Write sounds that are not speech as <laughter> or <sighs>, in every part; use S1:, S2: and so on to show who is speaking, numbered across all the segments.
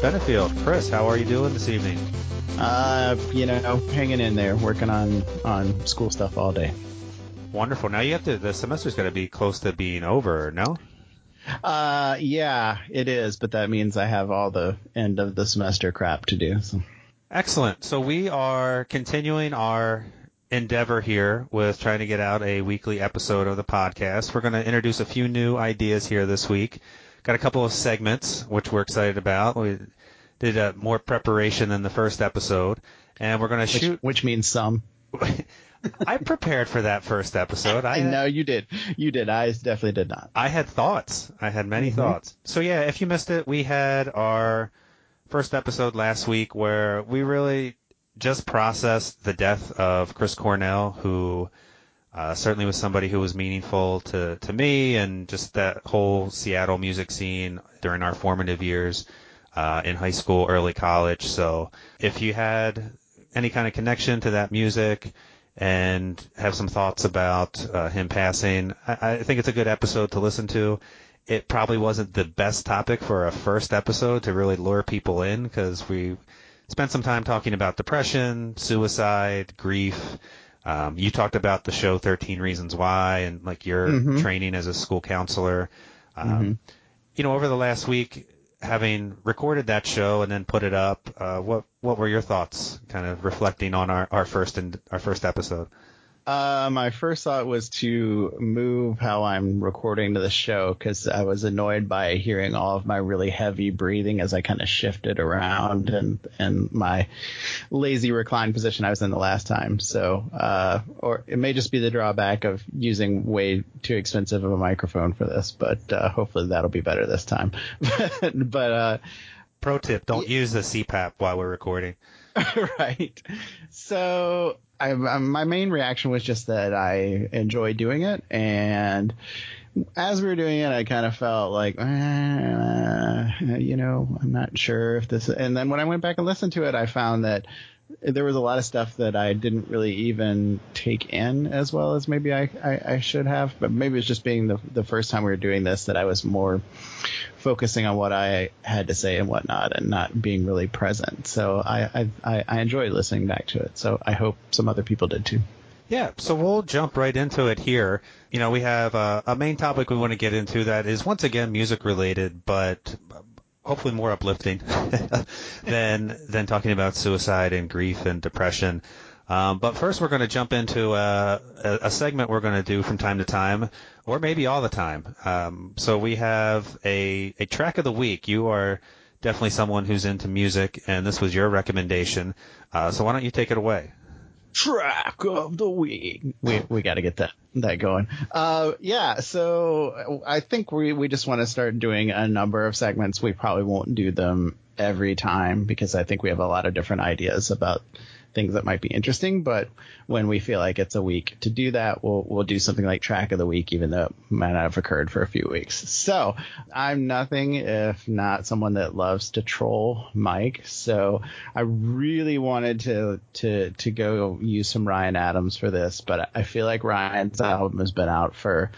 S1: Benefield. Chris, how are you doing this evening?
S2: Uh, you know, hanging in there, working on on school stuff all day.
S1: Wonderful. Now you have to. The semester's got to be close to being over. No.
S2: Uh, yeah, it is, but that means I have all the end of the semester crap to do. So.
S1: Excellent. So we are continuing our endeavor here with trying to get out a weekly episode of the podcast. We're going to introduce a few new ideas here this week. Got a couple of segments which we're excited about. We did uh, more preparation than the first episode, and we're going to shoot.
S2: Which means some. <laughs>
S1: I prepared for that first episode.
S2: I,
S1: I
S2: know you did. You did. I definitely did not.
S1: I had thoughts. I had many
S2: Mm-hmm.
S1: thoughts. So yeah, if you missed it, we had our first episode last week where we really just processed the death of Chris Cornell, who uh, certainly was somebody who was meaningful to, to me and just that whole Seattle music scene during our formative years uh, in high school, early college. So if you had any kind of connection to that music and have some thoughts about uh, him passing, I, I think it's a good episode to listen to. It probably wasn't the best topic for a first episode to really lure people in because we spent some time talking about depression, suicide, grief. Um, you talked about the show 13 Reasons Why and like your
S2: Mhm.
S1: training as a school counselor. Um,
S2: Mhm.
S1: You know, over the last week, having recorded that show and then put it up, uh, what what were your thoughts, kind of reflecting on our, our first and our first episode?
S2: Uh, my first thought was to move how I'm recording to the show because I was annoyed by hearing all of my really heavy breathing as I kind of shifted around and and my lazy recline position I was in the last time. So, uh, or it may just be the drawback of using way too expensive of a microphone for this, but uh, hopefully that'll be better this time. <laughs> but uh,
S1: Pro tip: Don't use the CPAP while we're recording. <laughs>
S2: right. So I, I, my main reaction was just that I enjoy doing it, and as we were doing it, I kind of felt like, eh, you know, I'm not sure if this. And then when I went back and listened to it, I found that there was a lot of stuff that I didn't really even take in as well as maybe I, I, I should have. But maybe it's just being the the first time we were doing this that I was more focusing on what I had to say and whatnot, and not being really present. So I I, I enjoyed listening back to it. So I hope some other people did too.
S1: Yeah, so we'll jump right into it here. You know, we have a, a main topic we want to get into that is once again music related, but hopefully more uplifting <laughs> than than talking about suicide and grief and depression. Um, but first, we're going to jump into uh, a, a segment we're going to do from time to time, or maybe all the time. Um, so we have a a track of the week. You are definitely someone who's into music, and this was your recommendation. Uh, so why don't you take it away?
S2: track of the week. We we got to get that that going. Uh, yeah. So I think we we just want to start doing a number of segments. We probably won't do them every time because I think we have a lot of different ideas about things that might be interesting. But when we feel like it's a week to do that, we'll we'll do something like track of the week, even though it might not have occurred for a few weeks. So I'm nothing if not someone that loves to troll Mike. So I really wanted to to to go use some Ryan Adams for this, but I feel like Ryan's album has been out for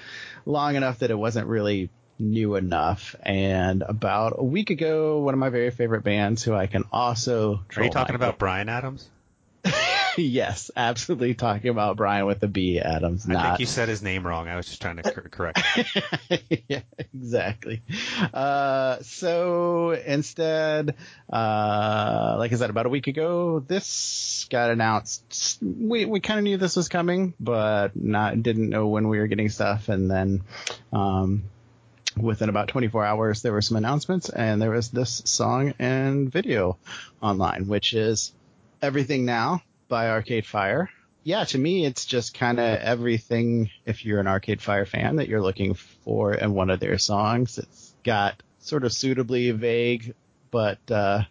S2: long enough that it wasn't really new enough. And about a week ago, one of my very favorite bands, who I can also
S1: Are you talking about Brian Adams? <laughs>
S2: yes, absolutely talking about Brian with the B Adams,
S1: I
S2: not
S1: think you said his name wrong. I was just trying to cor- correct. <laughs>
S2: yeah, exactly. Uh, so instead, uh, like I said, about a week ago, this got announced. We we kind of knew this was coming, but not didn't know when we were getting stuff, and then. Um, Within about 24 hours, there were some announcements, and there was this song and video online, which is Everything Now by Arcade Fire yeah, to me, it's just kind of everything. If you're an Arcade Fire fan, that you're looking for in one of their songs, it's got sort of suitably vague but uh,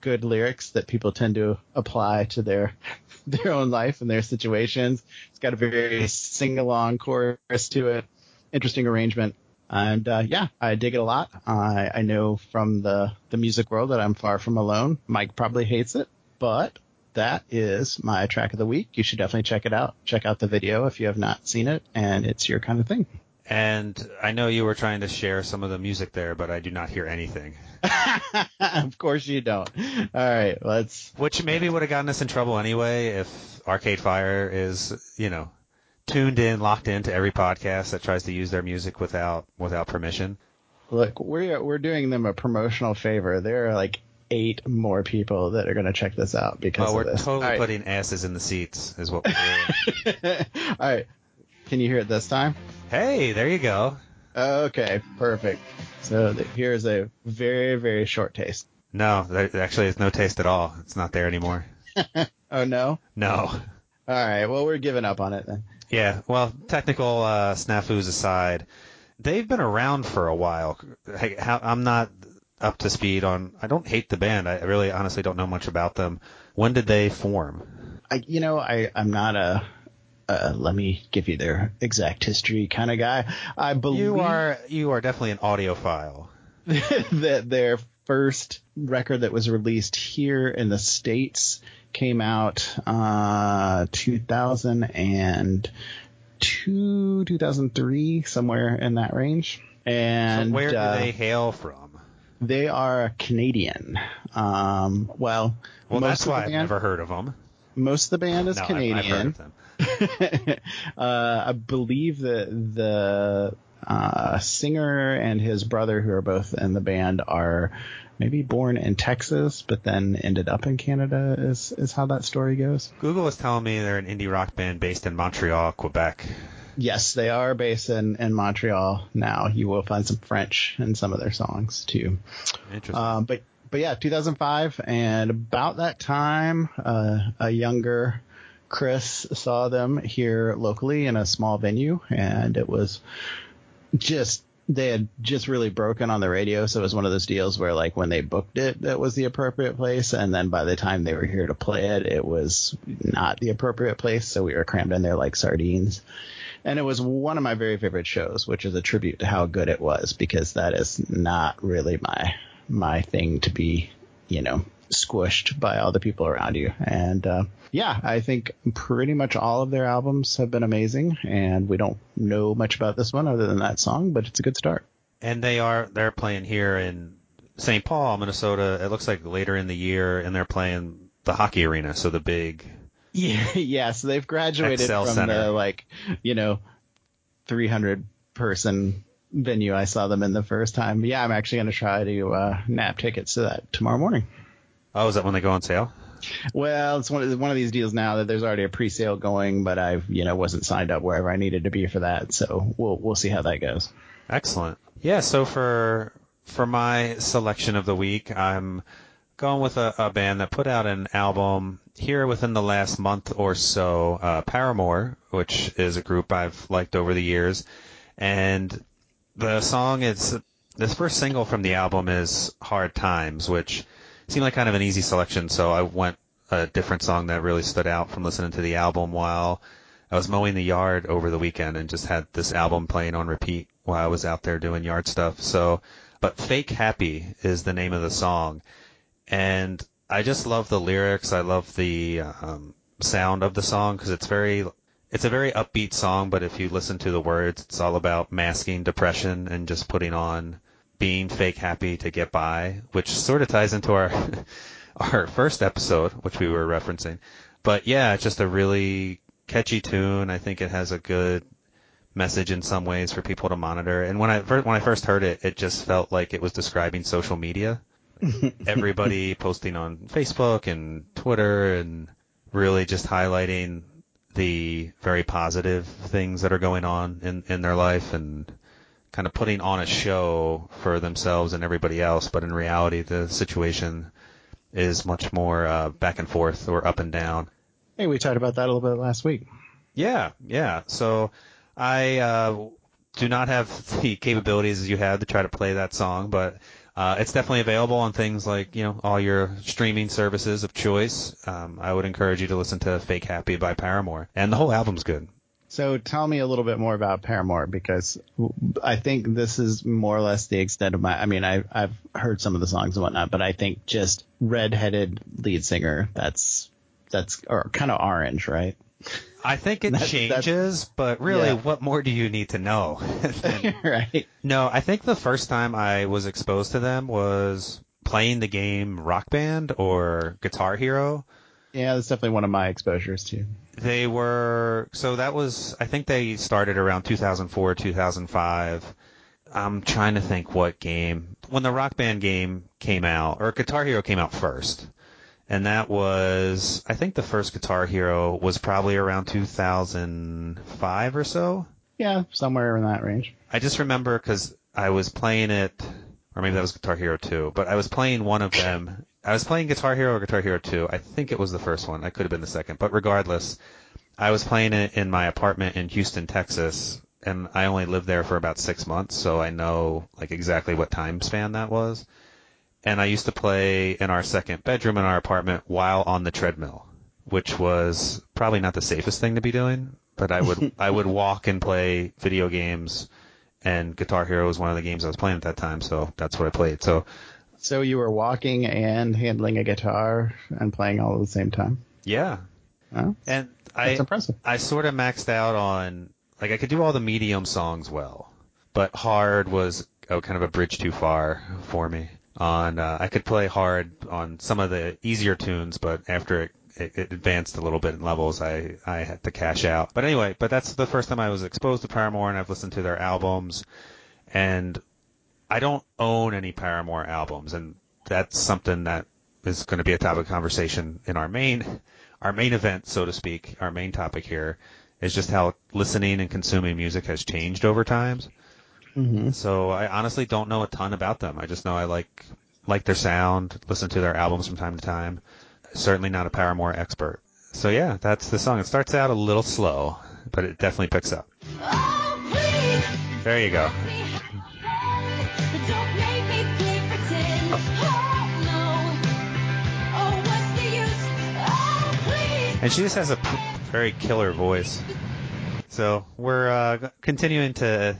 S2: good lyrics that people tend to apply to their <laughs> their own life and their situations. It's got a very sing along chorus to it, interesting arrangement. And uh, yeah, I dig it a lot. I, I know from the, the music world that I'm far from alone. Mike probably hates it, but that is my track of the week. You should definitely check it out. Check out the video if you have not seen it and it's your kind of thing.
S1: And I know you were trying to share some of the music there, but I do not hear anything. <laughs>
S2: of course you don't. All right, let's.
S1: Which maybe would have gotten us in trouble anyway if Arcade Fire is, you know, tuned in, locked into every podcast that tries to use their music without without permission.
S2: Look, we're we're doing them a promotional favor. They're like eight more people that are going to check this out because
S1: oh, we're
S2: this.
S1: totally right. putting asses in the seats, is what we're
S2: doing. <laughs> All right, can you hear it this time?
S1: Hey, there you go.
S2: Okay, perfect. So here's a very very short taste.
S1: No, there actually is no taste at all. It's not there anymore. <laughs>
S2: oh no.
S1: No.
S2: All right. Well, we're giving up on it then.
S1: Yeah. Well, technical uh, snafus aside, they've been around for a while. I'm not up to speed on. I don't hate the band. I really honestly don't know much about them. When did they form?
S2: I, you know, I I'm not a. Uh, let me give you their exact history kind of guy. I believe
S1: you are you are definitely an audiophile. <laughs>
S2: that their first record that was released here in the states came out uh 2002 2003 somewhere in that range and
S1: so where do
S2: uh,
S1: they hail from
S2: they are Canadian. Um, well,
S1: well, that's why band, I've never heard of them.
S2: Most of the band is
S1: no,
S2: Canadian.
S1: I've, I've heard of
S2: them. <laughs> uh, I believe that the uh, singer and his brother, who are both in the band, are maybe born in Texas, but then ended up in Canada. Is is how that story goes.
S1: Google is telling me they're an indie rock band based in Montreal, Quebec.
S2: Yes, they are based in, in Montreal now. You will find some French in some of their songs too.
S1: Interesting.
S2: Um, but but yeah, 2005, and about that time, uh, a younger Chris saw them here locally in a small venue, and it was just they had just really broken on the radio, so it was one of those deals where like when they booked it, that was the appropriate place, and then by the time they were here to play it, it was not the appropriate place, so we were crammed in there like sardines and it was one of my very favorite shows, which is a tribute to how good it was because that is not really my my thing to be, you know, squished by all the people around you. And uh, yeah, I think pretty much all of their albums have been amazing, and we don't know much about this one other than that song, but it's a good start.
S1: And they are they're playing here in St. Paul, Minnesota. It looks like later in the year, and they're playing the hockey arena, so the big
S2: yeah, <laughs> yeah. So they've graduated
S1: Xcel
S2: from
S1: Center.
S2: the like, you know, 300 person venue I saw them in the first time. Yeah, I'm actually going to try to uh, nab tickets to that tomorrow morning.
S1: Oh, is that when they go on sale?
S2: Well, it's one of one of these deals now that there's already a pre-sale going, but I, you know, wasn't signed up wherever I needed to be for that. So we'll we'll see how that goes.
S1: Excellent. Yeah. So for for my selection of the week, I'm going with a, a band that put out an album here within the last month or so, uh, Paramore, which is a group I've liked over the years, and the song is this first single from the album is Hard Times, which seemed like kind of an easy selection, so I went a different song that really stood out from listening to the album while I was mowing the yard over the weekend and just had this album playing on repeat while I was out there doing yard stuff. So, but Fake Happy is the name of the song and I just love the lyrics. I love the um, sound of the song because it's very it's a very upbeat song, but if you listen to the words, it's all about masking depression and just putting on being fake happy to get by, which sort of ties into our <laughs> our first episode, which we were referencing. But yeah, it's just a really catchy tune. I think it has a good message in some ways for people to monitor. And when I when I first heard it, it just felt like it was describing social media <laughs> everybody posting on Facebook and Twitter and really just highlighting the very positive things that are going on in, in their life and kind of putting on a show for themselves and everybody else. But in reality, the situation is much more uh, back and forth or up and down.
S2: Hey, we talked about that a little bit last week.
S1: Yeah, yeah. So I uh, do not have the capabilities as you have to try to play that song, but uh, it's definitely available on things like you know all your streaming services of choice. Um, I would encourage you to listen to "Fake Happy" by Paramore, and the whole album's good.
S2: So tell me a little bit more about Paramore because I think this is more or less the extent of my. I mean, I, I've heard some of the songs and whatnot, but I think just redheaded lead singer. That's that's or kind of orange, right?
S1: I think it changes, but really, yeah. what more do you need to know? <laughs> <laughs>
S2: right.
S1: No, I think the first time I was exposed to them was playing the game Rock Band or Guitar Hero.
S2: Yeah, that's definitely one of my exposures too.
S1: They were so that was I think they started around 2004 2005. I'm trying to think what game when the Rock Band game came out or Guitar Hero came out first and that was I think the first Guitar Hero was probably around 2005 or so.
S2: Yeah, somewhere in that range.
S1: I just remember because I was playing it, or maybe that was Guitar Hero 2, but I was playing one of them. I was playing Guitar Hero or Guitar Hero 2. I think it was the first one. I could have been the second, but regardless, I was playing it in my apartment in Houston, Texas, and I only lived there for about six months, so I know like exactly what time span that was and I used to play in our second bedroom in our apartment while on the treadmill, which was probably not the safest thing to be doing. But I would <laughs> I would walk and play video games, and Guitar Hero was one of the games I was playing at that time, so that's what I played. So,
S2: so you were walking and handling a guitar and playing all at the same time.
S1: Yeah,
S2: oh,
S1: and
S2: I impressive.
S1: I sort of maxed out on like I could do all the medium songs well, but hard was oh, kind of a bridge too far for me on uh, I could play hard on some of the easier tunes, but after it, it, it, advanced a little bit in levels, I I had to cash out. But anyway, but that's the first time I was exposed to Paramore, and I've listened to their albums, and I don't own any Paramore albums, and that's something that is going to be a topic of conversation in our main our main event, so to speak, our main topic here is just how listening and consuming music has changed over times.
S2: Mm-hmm.
S1: So I honestly don't know a ton about them. I just know I like like their sound, listen to their albums from time to time. Certainly not a Paramore expert. So yeah, that's the song. It starts out a little slow, but it definitely picks up. There you go. And she just has a very killer voice. So we're uh, continuing to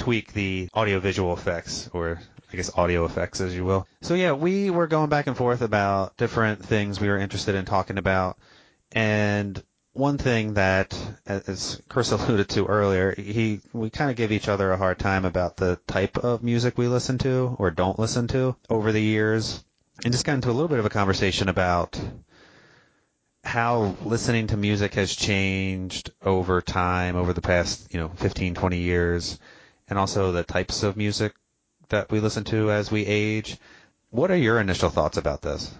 S1: tweak the audiovisual effects, or I guess audio effects, as you will. So yeah, we were going back and forth about different things we were interested in talking about, and one thing that, as Chris <laughs> alluded to earlier, he we kind of give each other a hard time about the type of music we listen to or don't listen to over the years, and just got into a little bit of a conversation about how listening to music has changed over time, over the past, you know, 15, 20 years, and also the types of music that we listen to as we age. What are your initial thoughts about this?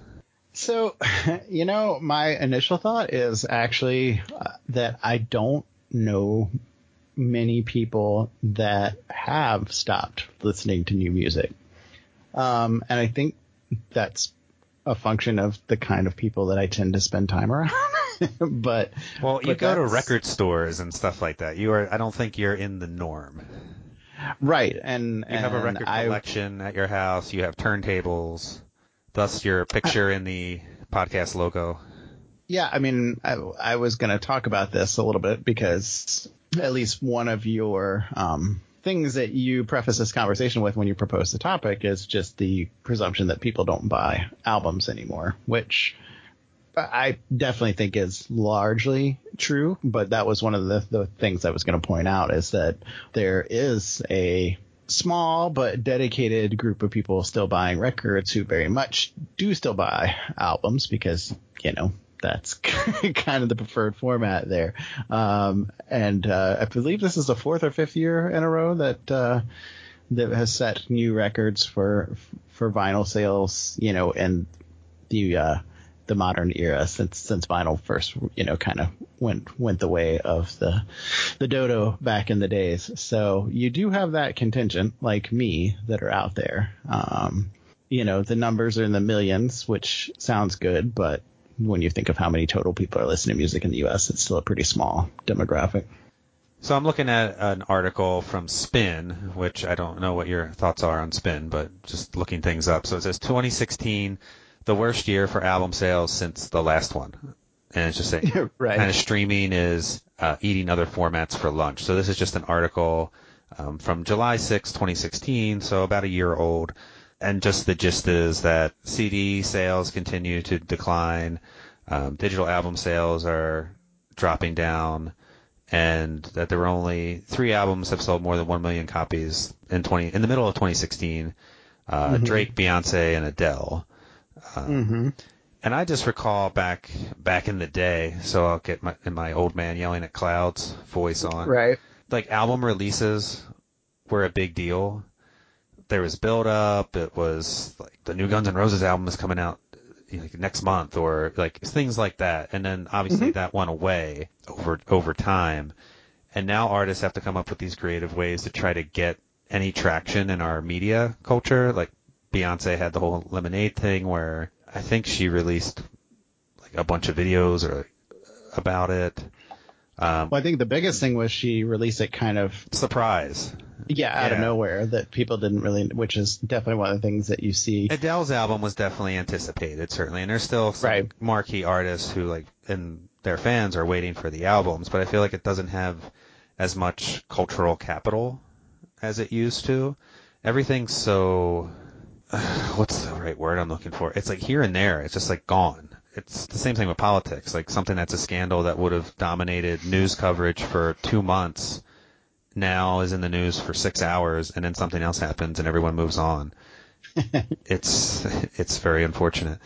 S2: So, <laughs> you know, my initial thought is actually uh, that I don't know many people that have stopped listening to new music. Um, and I think that's a function of the kind of people that I tend to spend time around. <laughs> but
S1: well, you
S2: but
S1: go to record stores and stuff like that. You are. I don't think you're in the norm.
S2: Right, and
S1: you have a record collection I, at your house. You have turntables. Thus, your picture I, in the podcast logo.
S2: Yeah, I mean, I, I was going to talk about this a little bit because at least one of your um, things that you preface this conversation with when you propose the topic is just the presumption that people don't buy albums anymore, which I definitely think is largely true, but that was one of the, the things I was going to point out is that there is a small but dedicated group of people still buying records who very much do still buy albums because, you know, that's <laughs> kind of the preferred format there. Um, and uh, I believe this is the fourth or fifth year in a row that uh, that has set new records for for vinyl sales. You know, and the uh, the modern era since since vinyl first you know kind of went went the way of the the dodo back in the days. So you do have that contingent like me that are out there. Um, you know the numbers are in the millions which sounds good but when you think of how many total people are listening to music in the US it's still a pretty small demographic.
S1: So I'm looking at an article from Spin, which I don't know what your thoughts are on Spin, but just looking things up. So it says 2016 the worst year for album sales since the last one. And it's just saying <laughs>
S2: right.
S1: kind of streaming is uh, eating other formats for lunch. So this is just an article um, from July 6, 2016, so about a year old. And just the gist is that CD sales continue to decline. um, digital album sales are dropping down, and that there were only three albums have sold more than one million copies in 20 in the middle of 2016. Uh,
S2: Mhm.
S1: Drake, Beyonce, and Adele. Um,
S2: Mm-hmm.
S1: and I just recall back back in the day, so I'll get my in my old man yelling at clouds voice on.
S2: Right.
S1: Like album releases were a big deal. There was build up. It was like the new Guns N' Roses album is coming out you know, like next month, or like things like that. And then obviously
S2: Mhm.
S1: that went away over over time. And now artists have to come up with these creative ways to try to get any traction in our media culture. Like Beyonce had the whole Lemonade thing where I think she released like a bunch of videos or about it. Um,
S2: Well, I think the biggest thing was she released it kind of
S1: surprise.
S2: yeah out of nowhere that people didn't really, which is definitely one of the things that you see.
S1: Adele's album was definitely anticipated, certainly, and there's still some
S2: Right.
S1: marquee artists who like and their fans are waiting for the albums, but I feel like it doesn't have as much cultural capital as it used to. Everything's so <sighs> what's the right word I'm looking for? It's like here and there. It's just like gone. It's the same thing with politics. Like something that's a scandal that would have dominated news coverage for two months now is in the news for six hours, and then something else happens and everyone moves on. <laughs> it's it's very unfortunate.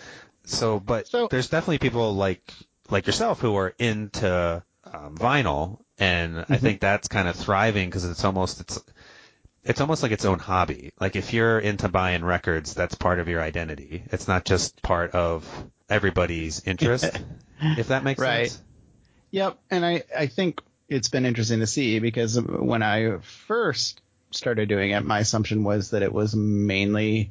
S1: So, but
S2: So-
S1: there's definitely people like like yourself who are into um, vinyl, and I
S2: Mhm.
S1: think that's kind of thriving because it's almost it's it's almost like its own hobby. Like if you're into buying records, that's part of your identity. It's not just part of everybody's interest. <laughs> if that makes
S2: Right.
S1: sense.
S2: Yep, and I I think it's been interesting to see because when I first started doing it, my assumption was that it was mainly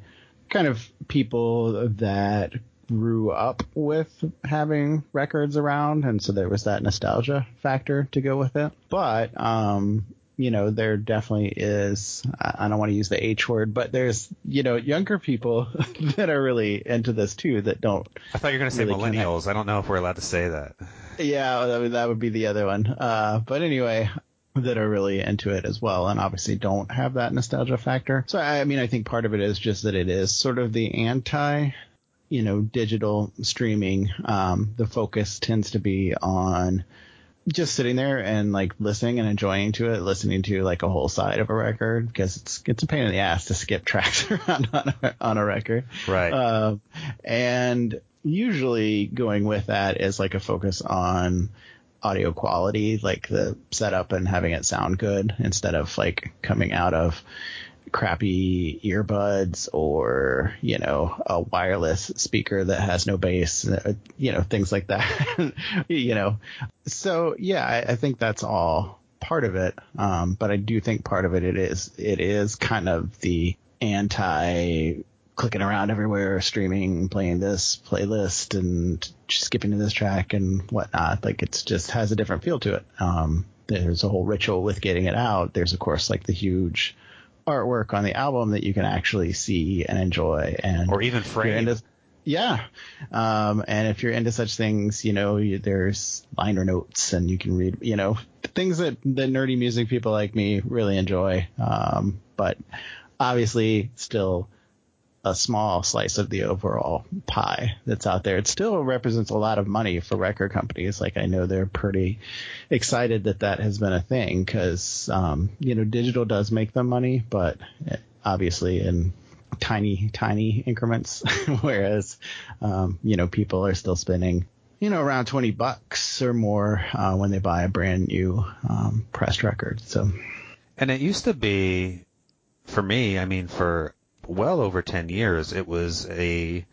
S2: kind of people that grew up with having records around, and so there was that nostalgia factor to go with it. But um, you know, there definitely is. I don't want to use the H word, but there's you know younger people <laughs> that are really into this too that don't
S1: I thought you were going to say
S2: Really connect.
S1: millennials. I don't know if we're allowed to say that.
S2: Yeah, I mean, that would be the other one. Uh, but anyway, that are really into it as well, and obviously don't have that nostalgia factor. So I mean, I think part of it is just that it is sort of the anti, you know, digital streaming. Um, the focus tends to be on just sitting there and like listening and enjoying to it, listening to like a whole side of a record because it's it's a pain in the ass to skip <laughs> tracks around on a, on a record.
S1: Right.
S2: Uh, and usually going with that is like a focus on audio quality, like the setup and having it sound good instead of like coming out of crappy earbuds or, you know, a wireless speaker that has no bass, uh, you know, things like that, <laughs> you know. So yeah, I, I think that's all part of it. Um, but I do think part of it, it is, it is kind of the anti clicking around everywhere, streaming, playing this playlist and skipping to this track and whatnot. Like it's just has a different feel to it. Um, there's a whole ritual with getting it out. There's of course like the huge artwork on the album that you can actually see and enjoy and
S1: or even frame.
S2: into- yeah. Um, and if you're into such things, you know, you, there's liner notes and you can read, you know, things that the nerdy music people like me really enjoy. Um, but obviously still a small slice of the overall pie that's out there. It still represents a lot of money for record companies. Like I know they're pretty excited that that has been a thing because, um, you know, digital does make them money, but obviously in tiny, tiny increments, <laughs> whereas, um, you know, people are still spending, you know, around 20 bucks or more, uh, when they buy a brand new, um, pressed record. So,
S1: And it used to be, for me, I mean, for well over 10 years, it was a,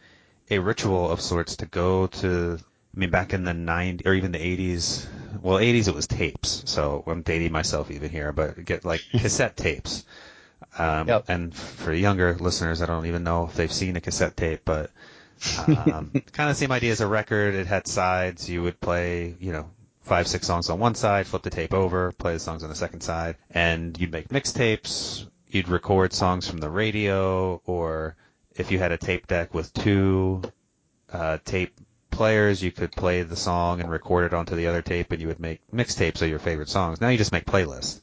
S1: a ritual of sorts to go to, I mean, back in the 90s, or even the 80s, well, 80s it was tapes, so I'm dating myself even here, but get like <laughs> cassette tapes. Um,
S2: Yep.
S1: and for younger listeners, I don't even know if they've seen a cassette tape, but, um, <laughs> kind of same idea as a record. It had sides. You would play, you know, five, six songs on one side, flip the tape over, play the songs on the second side, and you'd make mixtapes. You'd record songs from the radio, or if you had a tape deck with two uh, tape players, you could play the song and record it onto the other tape, and you would make mixtapes of your favorite songs. Now you just make playlists,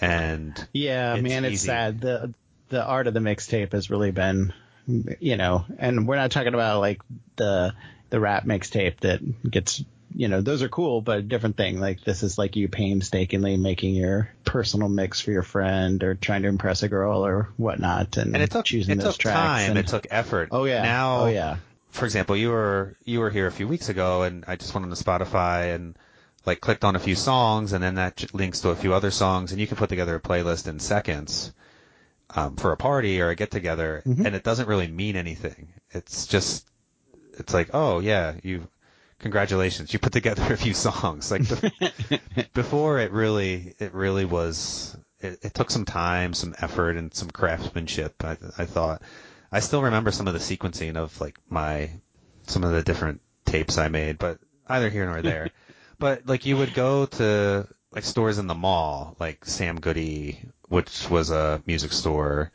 S1: and
S2: Yeah,
S1: It's
S2: man, it's
S1: easy.
S2: sad. The the art of the mixtape has really been, you know, and we're not talking about like the the rap mixtape that gets you know, those are cool, but a different thing. Like this is like you painstakingly making your personal mix for your friend or trying to impress a girl or whatnot, and,
S1: and it took
S2: choosing
S1: it
S2: those
S1: took
S2: tracks.
S1: time,
S2: and,
S1: it took effort.
S2: oh yeah,
S1: Now,
S2: oh yeah,
S1: for example, you were you were here a few weeks ago, and I just went on to Spotify and like clicked on a few songs, and then that links to a few other songs, and you can put together a playlist in seconds um, for a party or a get together,
S2: Mhm.
S1: and it doesn't really mean anything. It's just it's like, oh yeah, you congratulations, you put together a few songs. Like bef- <laughs> before, it really it really was. It, it took some time, some effort, and some craftsmanship. I, I thought. I still remember some of the sequencing of like my some of the different tapes I made, but either here nor there. <laughs> but like you would go to like stores in the mall, like Sam Goody, which was a music store,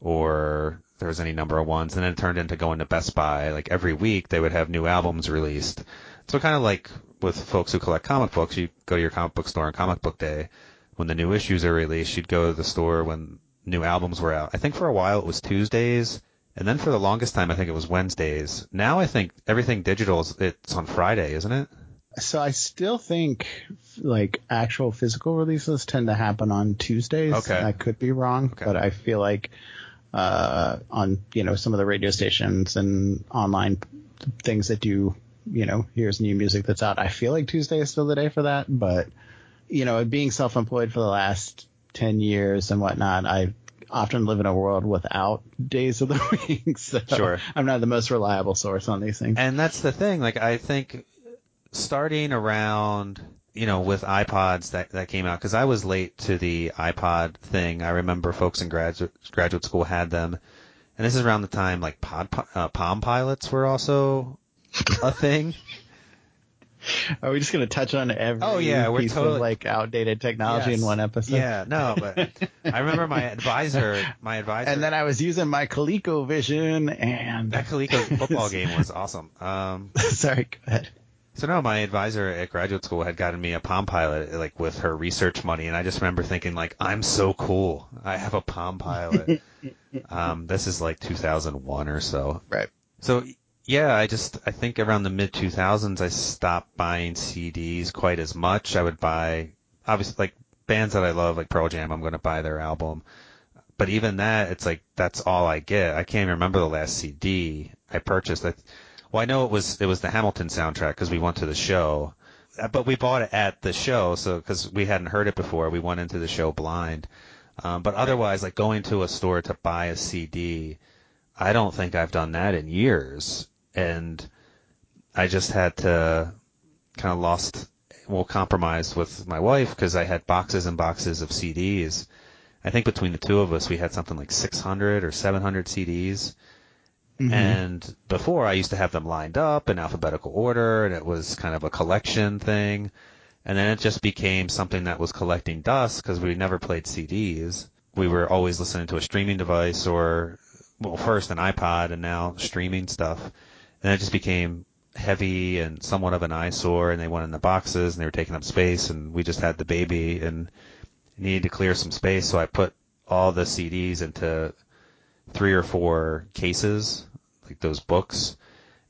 S1: or there was any number of ones, and then it turned into going to Best Buy. Like every week, they would have new albums released. So kind of like with folks who collect comic books, you go to your comic book store on Comic Book Day. When the new issues are released, you'd go to the store when new albums were out. I think for a while it was Tuesdays, and then for the longest time I think it was Wednesdays. Now I think everything digital is it's on Friday, isn't it?
S2: So I still think like actual physical releases tend to happen on Tuesdays.
S1: Okay.
S2: I could be wrong,
S1: Okay.
S2: but I feel like uh, on you know some of the radio stations and online things that do you know here's new music that's out. I feel like Tuesday is still the day for that, but you know being self-employed for the last ten years and whatnot, I often live in a world without days of the <laughs> week. So
S1: Sure.
S2: I'm not the most reliable source on these things.
S1: And that's the thing. Like I think starting around, you know, with iPods that that came out because I was late to the iPod thing. I remember folks in graduate graduate school had them, and this is around the time like Pod uh, Palm Pilots were also a <laughs> thing.
S2: Are we just going to touch on every
S1: Oh, yeah, we're
S2: piece
S1: totally-
S2: of like outdated technology
S1: Yes.
S2: in one episode?
S1: Yeah, no, but I remember my advisor, my advisor,
S2: And then I was using my ColecoVision and
S1: that Coleco football game was awesome. Um, <laughs>
S2: sorry, go ahead.
S1: So no, my advisor at graduate school had gotten me a Palm Pilot, like with her research money, and I just remember thinking, like, I'm so cool. I have a Palm Pilot. <laughs> um, this is like 2001 or so.
S2: Right.
S1: So yeah, I just I think around the mid 2000s I stopped buying CDs quite as much. I would buy obviously like bands that I love, like Pearl Jam. I'm going to buy their album. But even that, it's like that's all I get. I can't even remember the last CD I purchased. I, well, I know it was it was the Hamilton soundtrack because we went to the show, Uh, but we bought it at the show, so because we hadn't heard it before, we went into the show blind. Um, but otherwise, like going to a store to buy a CD, I don't think I've done that in years, and I just had to kind of lost, well, compromised with my wife because I had boxes and boxes of CDs. I think between the two of us, we had something like 600 or 700 CDs.
S2: Mhm.
S1: And before I used to have them lined up in alphabetical order and it was kind of a collection thing. And then it just became something that was collecting dust because we never played CDs. We were always listening to a streaming device or, well, first an iPod and now streaming stuff. And it just became heavy and somewhat of an eyesore and they went in the boxes and they were taking up space and we just had the baby and needed to clear some space. So I put all the CDs into three or four cases, like those books,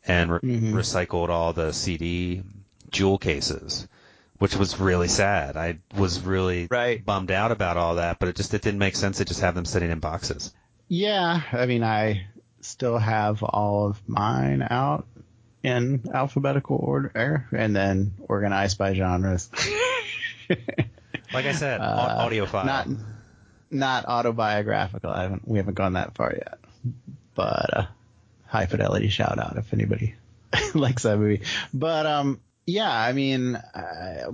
S1: and re-
S2: Mhm.
S1: recycled all the CD jewel cases, which was really sad. I was really
S2: Right.
S1: bummed out about all that, but it just it didn't make sense to just have them sitting in boxes.
S2: Yeah, I mean, I still have all of mine out in alphabetical order and then organized by genres.
S1: Like I said,
S2: Uh,
S1: au- audiophile.
S2: Not not autobiographical. I haven't we haven't gone that far yet. But uh, high fidelity shout out if anybody <laughs> likes that movie. But um, yeah, I mean, uh,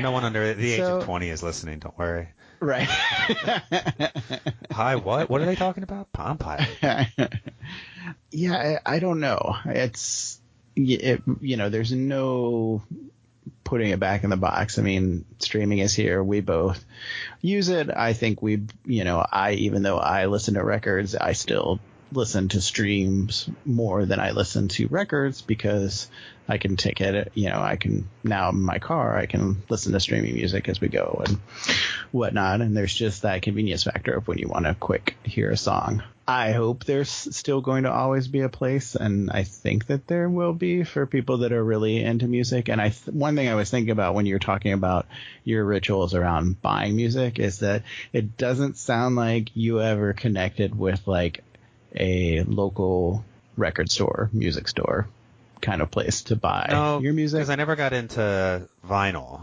S1: no one under the age of 20 is listening. Don't worry.
S2: right. <laughs>
S1: Hi, what? What are they talking about? Palm Pilot. <laughs>
S2: yeah, I, I don't know. It's it, you know, there's no putting it back in the box. I mean, streaming is here. We both use it. I think we, you know, I even though I listen to records, I still listen to streams more than I listen to records because I can take it. You know, I can now in my car I can listen to streaming music as we go and whatnot. And there's just that convenience factor of when you want to quick hear a song. I hope there's still going to always be a place, and I think that there will be for people that are really into music. And I, th- one thing I was thinking about when you were talking about your rituals around buying music is that it doesn't sound like you ever connected with like a local record store, music store kind of place to buy
S1: No,
S2: your music.
S1: because I never got into vinyl.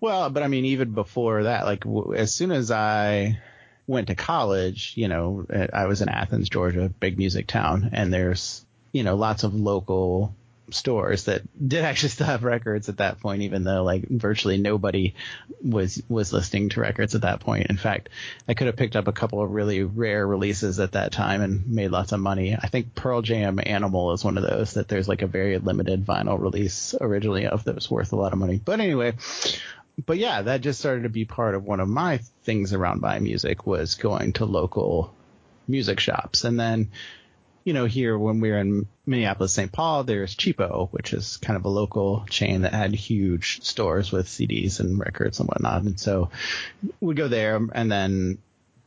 S2: Well, but I mean, even before that, like w- as soon as I went to college, you know, uh, I was in Athens, Georgia, big music town, and there's, you know, lots of local stores that did actually still have records at that point, even though like virtually nobody was was listening to records at that point. In fact, I could have picked up a couple of really rare releases at that time and made lots of money. I think Pearl Jam Animal is one of those that there's like a very limited vinyl release originally of that was worth a lot of money. But anyway, but yeah, that just started to be part of one of my things around buying music was going to local music shops. And then, you know, here when we were in Minneapolis, St. Paul, there's Cheapo, which is kind of a local chain that had huge stores with CDs and records and whatnot. And so we'd go there and then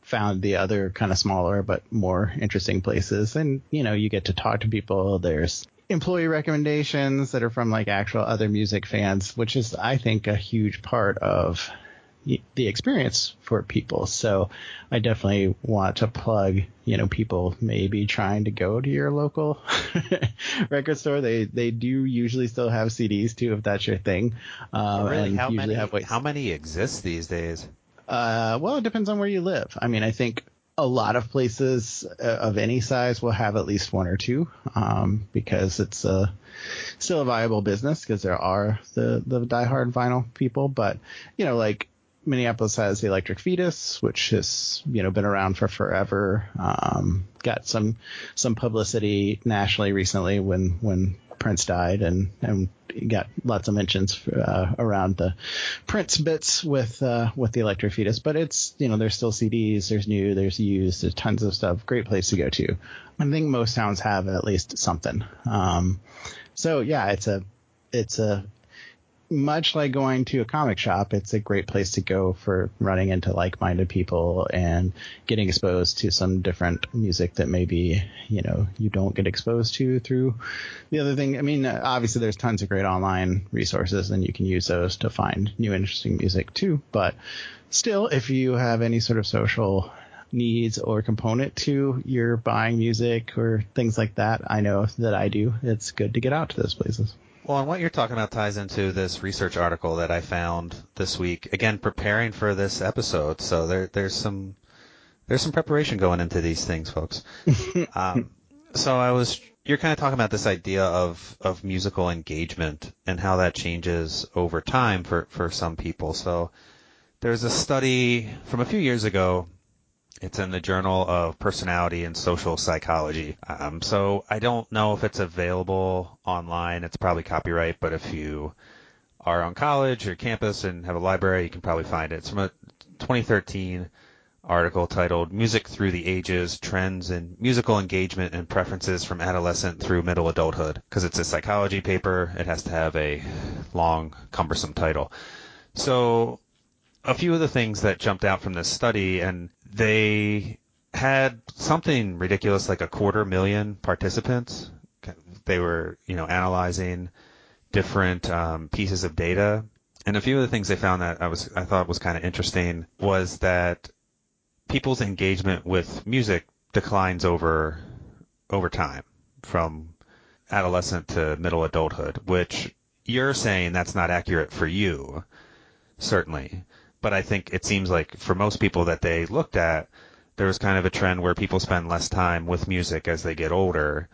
S2: found the other kind of smaller but more interesting places. And, you know, you get to talk to people. There's employee recommendations that are from like actual other music fans, which is, I think, a huge part of the experience for people. So I definitely want to plug, you know, people maybe trying to go to your local <laughs> record store. They, they do usually still have CDs too, if that's your thing. Um,
S1: really,
S2: and
S1: how
S2: usually
S1: many? How many exist these days?
S2: uh, well, it depends on where you live. I mean, I think a lot of places uh, of any size will have at least one or two, um, because it's uh, still a viable business because there are the, the diehard vinyl people. But, you know, like Minneapolis has the Electric Fetus, which has, you know, been around for forever. Um, got some, some publicity nationally recently when, when Prince died and, and got lots of mentions uh, around the Prince bits with uh, with the Electric Fetus. But it's you know there's still CDs, there's new, there's used, there's tons of stuff. Great place to go to. I think most towns have at least something. Um, so yeah, it's a it's a much like going to a comic shop, it's a great place to go for running into like-minded people and getting exposed to some different music that maybe, you know, you don't get exposed to through the other thing. I mean, obviously there's tons of great online resources and you can use those to find new interesting music too. But still, if you have any sort of social needs or component to your buying music or things like that, I know that I do. It's good to get out to those places.
S1: Well, and what you're talking about ties into this research article that I found this week. Again, preparing for this episode, so there, there's some there's some preparation going into these things, folks. <laughs> um, so I was you're kind of talking about this idea of of musical engagement and how that changes over time for for some people. So there's a study from a few years ago it's in the Journal of Personality and Social Psychology. Um, so I don't know if it's available online. It's probably copyright, but if you are on college or campus and have a library, you can probably find it. It's from a 2013 article titled Music Through the Ages Trends in Musical Engagement and Preferences from Adolescent Through Middle Adulthood. Because it's a psychology paper, it has to have a long, cumbersome title. So a few of the things that jumped out from this study, and they had something ridiculous like a quarter million participants. They were, you know, analyzing different um, pieces of data, and a few of the things they found that I was I thought was kind of interesting was that people's engagement with music declines over over time from adolescent to middle adulthood, which you're saying that's not accurate for you, certainly but I think it seems like for most people that they looked at, there was kind of a trend where people spend less time with music as they get older.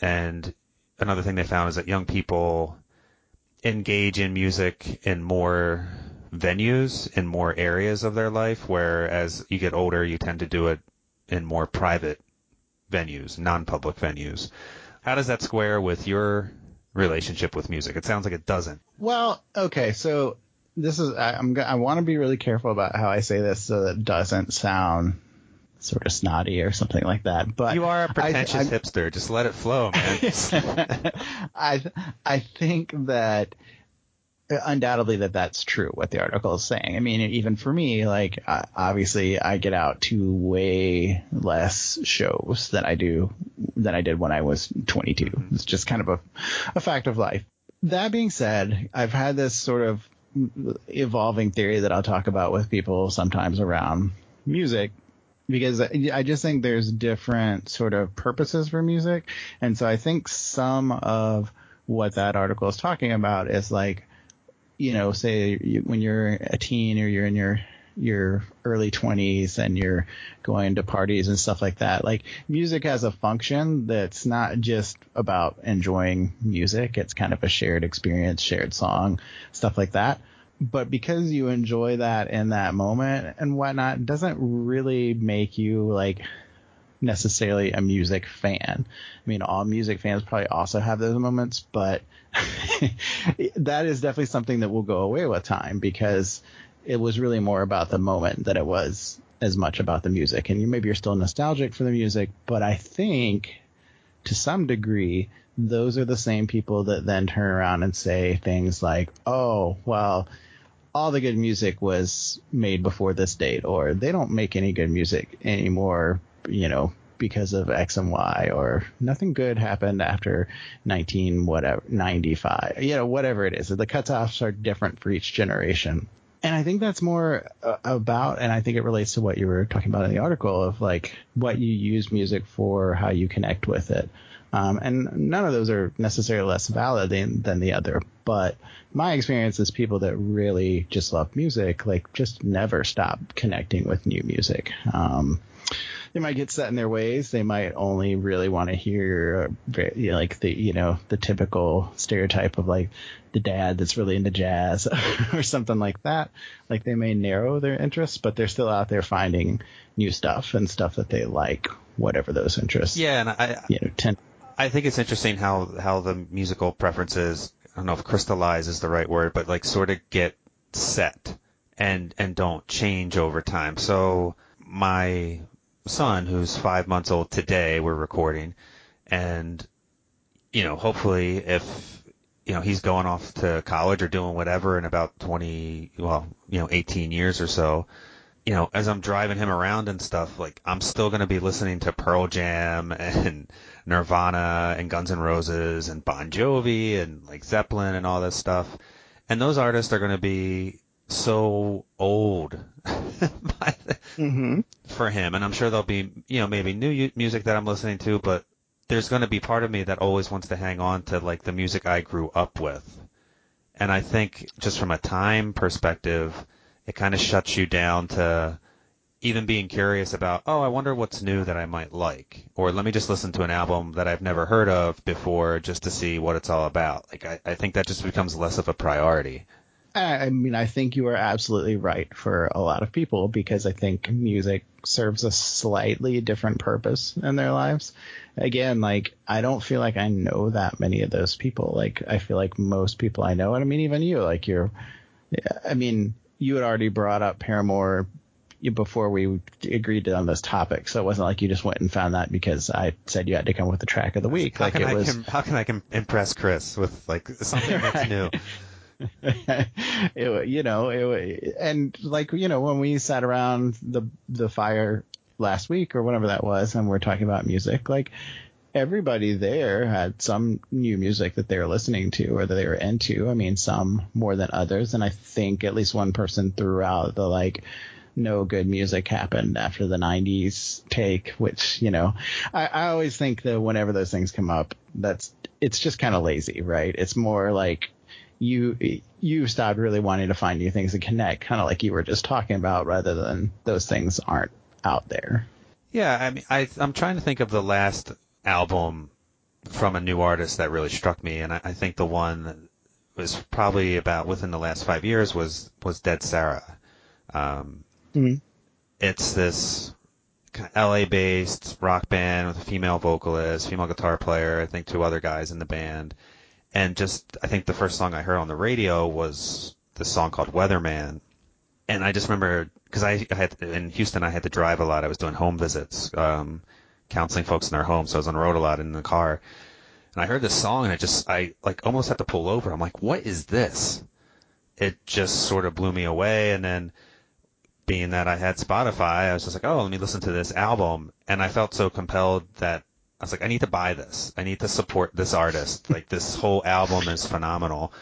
S1: And another thing they found is that young people engage in music in more venues, in more areas of their life, whereas you get older, you tend to do it in more private venues, non-public venues. How does that square with your relationship with music? It sounds like it doesn't.
S2: Well, okay, so this is I, I'm I want to be really careful about how I say this so that it doesn't sound sort of snotty or something like that. But
S1: you are a pretentious
S2: I, I,
S1: hipster. Just let it flow, man. <laughs>
S2: I I think that undoubtedly that that's true what the article is saying. I mean, even for me, like obviously I get out to way less shows than I do than I did when I was 22. Mm-hmm. It's just kind of a, a fact of life. That being said, I've had this sort of evolving theory that I'll talk about with people sometimes around music because I just think there's different sort of purposes for music. And so I think some of what that article is talking about is like, you know, say you, when you're a teen or you're in your your early 20s and you're going to parties and stuff like that. Like music has a function that's not just about enjoying music. It's kind of a shared experience, shared song, stuff like that but because you enjoy that in that moment and whatnot, doesn't really make you like necessarily a music fan. I mean, all music fans probably also have those moments, but <laughs> that is definitely something that will go away with time because it was really more about the moment than it was as much about the music. And you maybe you're still nostalgic for the music, but I think to some degree, those are the same people that then turn around and say things like, "Oh, well, all the good music was made before this date, or they don't make any good music anymore, you know, because of X and Y, or nothing good happened after 19 whatever 95, you know, whatever it is. The cutoffs are different for each generation. And I think that's more uh, about, and I think it relates to what you were talking about in the article of like what you use music for, how you connect with it. Um, and none of those are necessarily less valid than, than the other. But my experience is people that really just love music, like just never stop connecting with new music. Um, they might get set in their ways. They might only really want to hear you know, like the you know the typical stereotype of like the dad that's really into jazz <laughs> or something like that. Like they may narrow their interests, but they're still out there finding new stuff and stuff that they like, whatever those interests.
S1: Yeah, and I you know tend I think it's interesting how how the musical preferences I don't know if crystallize is the right word, but like sort of get set and and don't change over time. So my son, who's five months old today, we're recording, and you know, hopefully, if you know he's going off to college or doing whatever in about twenty, well, you know, eighteen years or so, you know, as I'm driving him around and stuff, like I'm still going to be listening to Pearl Jam <laughs> and Nirvana and Guns N' Roses and Bon Jovi and like Zeppelin and all this stuff. And those artists are going to be so old <laughs> mm-hmm. for him. And I'm sure there'll be, you know, maybe new music that I'm listening to, but there's going to be part of me that always wants to hang on to like the music I grew up with. And I think just from a time perspective, it kind of shuts you down to even being curious about, oh, I wonder what's new that I might like, or let me just listen to an album that I've never heard of before just to see what it's all about. Like, I, I think that just becomes less of a priority.
S2: I mean, I think you are absolutely right for a lot of people because I think music serves a slightly different purpose in their lives. Again, like, I don't feel like I know that many of those people. Like, I feel like most people I know, and I mean, even you, like, you're, I mean, you had already brought up Paramore before we agreed on this topic, so it wasn't like you just went and found that because I said you had to come with the track of the week.
S1: How
S2: like
S1: can
S2: it
S1: I
S2: was.
S1: Com- how can I com- impress Chris with like something that's new? <laughs>
S2: it, you know, it, and like you know, when we sat around the the fire last week or whatever that was, and we're talking about music, like everybody there had some new music that they were listening to or that they were into. I mean, some more than others. And I think at least one person threw out the like, no good music happened after the 90s take, which, you know, I, I always think that whenever those things come up, that's, it's just kind of lazy, right? It's more like you, you stopped really wanting to find new things to connect, kind of like you were just talking about, rather than those things aren't out there.
S1: Yeah, I mean, I, I'm trying to think of the last album from a new artist that really struck me, and I, I think the one that was probably about within the last five years was was Dead Sara. Um, mm-hmm. It's this LA based rock band with a female vocalist, female guitar player, I think two other guys in the band. And just, I think the first song I heard on the radio was this song called Weatherman. And I just remember, cause I, I had, in Houston, I had to drive a lot. I was doing home visits. Um, counseling folks in their homes, so I was on the road a lot in the car. And I heard this song and I just I like almost had to pull over. I'm like, what is this? it just sort of blew me away. And then being that I had Spotify, I was just like, oh, let me listen to this album. And I felt so compelled that I was like, I need to buy this. I need to support this artist. like this whole album is phenomenal.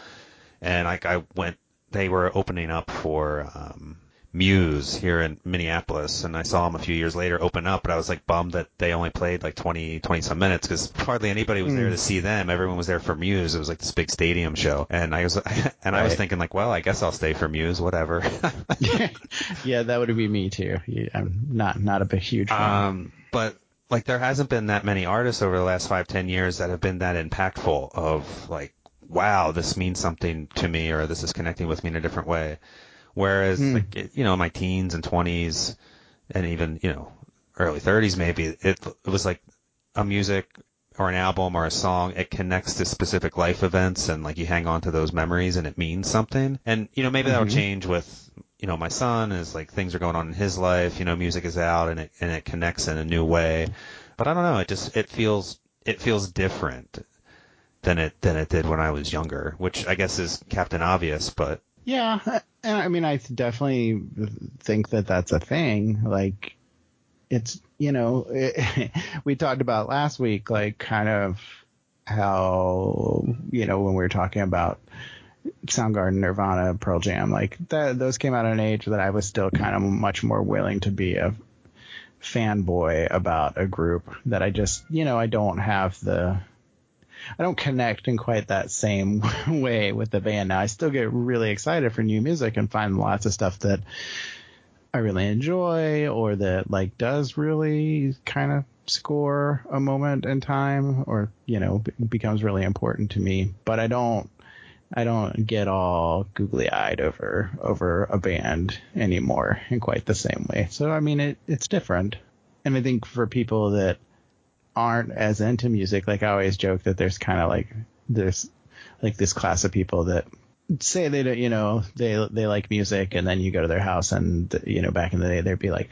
S1: And like I went, they were opening up for, um, Muse here in Minneapolis, and I saw them a few years later open up, but I was like bummed that they only played like 20, 20 some minutes because hardly anybody was mm. there hmm. to see them. Everyone was there for Muse. It was like this big stadium show, and I was <laughs> and right. I was thinking like, well, I guess I'll stay for Muse, whatever. <laughs>
S2: yeah, that would be me too. I'm not not a big huge fan.
S1: Um, but like there hasn't been that many artists over the last five ten years that have been that impactful of like, wow, this means something to me, or this is connecting with me in a different way. Whereas, mm. like, you know, my teens and 20s and even, you know, early 30s maybe, it, it was like a music or an album or a song, it connects to specific life events and like you hang on to those memories and it means something. And, you know, maybe mm-hmm. that'll change with, you know, my son is like things are going on in his life, you know, music is out and it, and it connects in a new way. But I don't know, it just, it feels, it feels different than it, than it did when I was younger, which I guess is Captain Obvious, but
S2: yeah, I mean, I definitely think that that's a thing. Like, it's you know, it, <laughs> we talked about last week, like kind of how you know when we were talking about Soundgarden, Nirvana, Pearl Jam, like that, those came out at an age that I was still kind of much more willing to be a fanboy about a group that I just, you know, I don't have the I don't connect in quite that same <laughs> way with the band. Now I still get really excited for new music and find lots of stuff that I really enjoy or that like does really kind of score a moment in time or you know becomes really important to me. But I don't I don't get all googly eyed over over a band anymore in quite the same way. So I mean it it's different. And I think for people that aren't as into music, like I always joke that there's kind of like there's like this class of people that say they don't, you know, they they like music, and then you go to their house, and you know, back in the day, there'd be like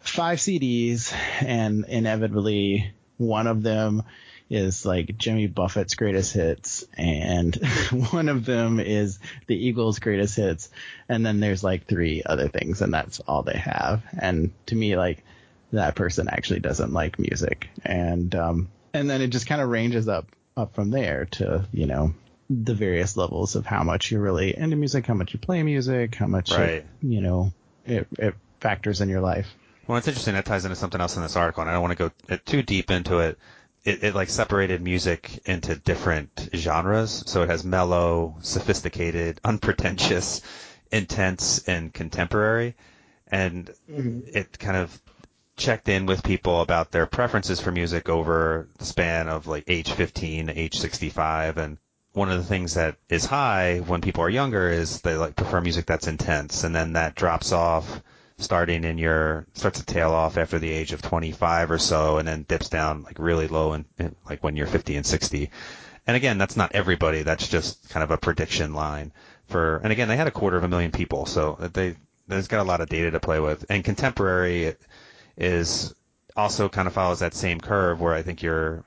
S2: five CDs, and inevitably one of them is like Jimmy Buffett's greatest hits, and <laughs> one of them is the Eagles' greatest hits, and then there's like three other things, and that's all they have. And to me, like that person actually doesn't like music, and um, and then it just kind of ranges up up from there to you know the various levels of how much you're really into music, how much you play music, how much right. it, you know it, it factors in your life.
S1: Well, it's interesting. That ties into something else in this article, and I don't want to go too deep into it. It, it like separated music into different genres. So it has mellow, sophisticated, unpretentious, intense, and contemporary. And mm-hmm. it kind of checked in with people about their preferences for music over the span of like age 15 to age 65 and one of the things that is high when people are younger is they like prefer music that's intense and then that drops off starting in your starts to tail off after the age of 25 or so and then dips down like really low and like when you're 50 and 60 and again that's not everybody. That's just kind of a prediction line for and again they had a quarter of a million people so they there's got a lot of data to play with. And contemporary is also kind of follows that same curve where I think you're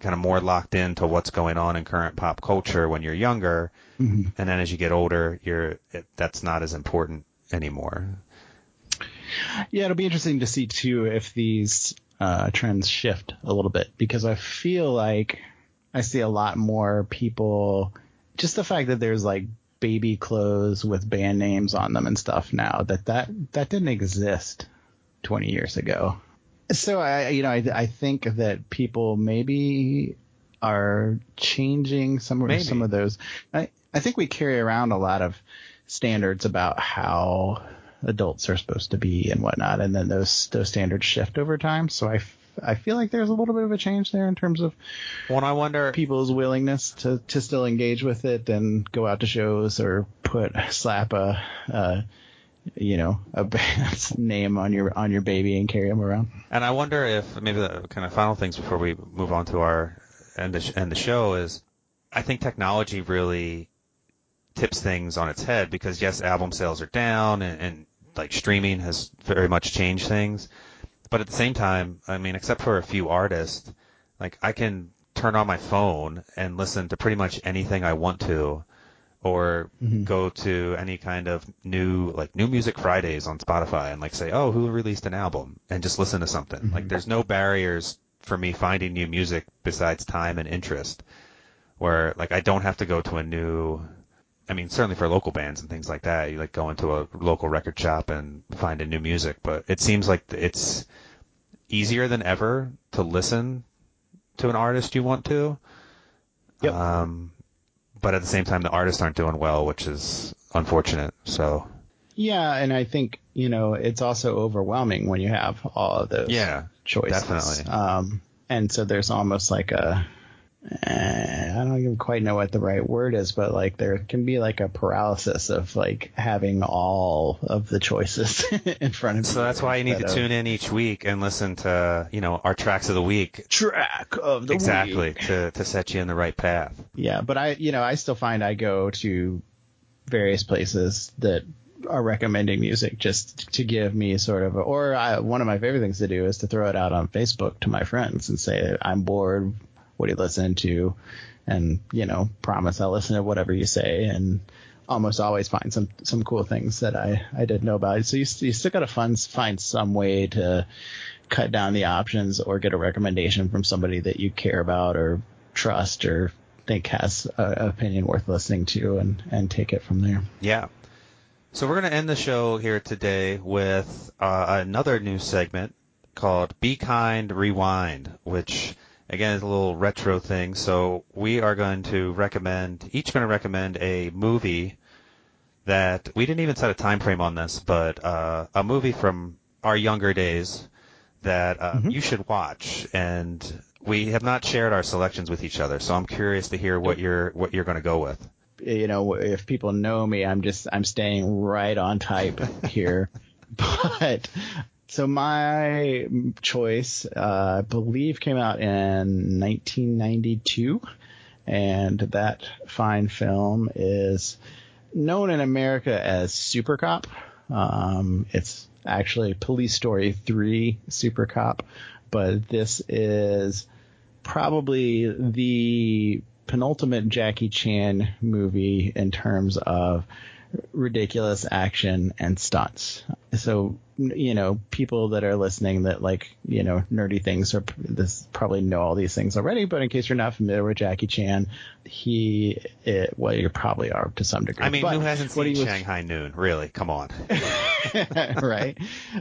S1: kind of more locked into what's going on in current pop culture when you're younger, mm-hmm. and then as you get older, you're it, that's not as important anymore.
S2: Yeah, it'll be interesting to see too if these uh, trends shift a little bit because I feel like I see a lot more people. Just the fact that there's like baby clothes with band names on them and stuff now that that that didn't exist 20 years ago. So I, you know, I, I think that people maybe are changing some maybe. some of those. I, I think we carry around a lot of standards about how adults are supposed to be and whatnot, and then those those standards shift over time. So I, I feel like there's a little bit of a change there in terms of
S1: when I wonder
S2: people's willingness to to still engage with it and go out to shows or put slap a. a you know a <laughs> band's name on your on your baby and carry them around.
S1: And I wonder if maybe the kind of final things before we move on to our end the, end the show is I think technology really tips things on its head because yes, album sales are down and, and like streaming has very much changed things, but at the same time, I mean, except for a few artists, like I can turn on my phone and listen to pretty much anything I want to or
S2: Mhm.
S1: go to any kind of new like new music Fridays on Spotify and like say, oh, who released an album, and just listen to something. Like
S2: Mhm.
S1: there's no barriers for me finding new music besides time and interest. Where like I don't have to go to a new. I mean, certainly for local bands and things like that, you like go into a local record shop and find a new music. But it seems like it's easier than ever to listen to an artist you want to.
S2: Yep.
S1: Um, but at the same time, the artists aren't doing well, which is unfortunate. So
S2: Yeah, and I think you know it's also overwhelming when you have all of those
S1: yeah,
S2: choices.
S1: definitely.
S2: Um, and so there's almost like a eh, I don't even quite know what the right word is, but like there can be like a paralysis of like having all of the choices <laughs> in front of you.
S1: so that's why you need to
S2: of
S1: tune in each week and listen to you know our tracks of the week
S2: track of the week.
S1: exactly
S2: week.
S1: to to set you in the right path.
S2: Yeah, but I, you know, I still find I go to various places that are recommending music just to give me sort of, a, or I, one of my favorite things to do is to throw it out on Facebook to my friends and say, I'm bored. What are you listening to? And, you know, promise I'll listen to whatever you say and almost always find some, some cool things that I, I didn't know about. So you, you still got to find, find some way to cut down the options or get a recommendation from somebody that you care about or trust or think has an opinion worth listening to and, and take it from there.
S1: Yeah. So we're going to end the show here today with uh, another new segment called Be Kind Rewind, which again it's a little retro thing. So we are going to recommend, each going to recommend a movie that we didn't even set a time frame on this, but uh, a movie from our younger days that uh,
S2: Mhm.
S1: you should watch. And we have not shared our selections with each other, so I'm curious to hear what you're what you're going to go with.
S2: You know, if people know me, I'm just, I'm staying right on type here. <laughs> but so my choice, uh, I believe came out in 1992 and that fine film is known in America as Super Cop. Um, it's actually Police Story 3 Super Cop, but this is probably the penultimate Jackie Chan movie in terms of ridiculous action and stunts. So, you know, people that are listening that like, you know, nerdy things or this probably know all these things already, but in case you're not familiar with Jackie Chan, he, it, well, you probably are to some degree.
S1: I mean,
S2: But
S1: who hasn't seen
S2: he was-
S1: Shanghai Noon? Really? Come on. <laughs> <laughs>
S2: right?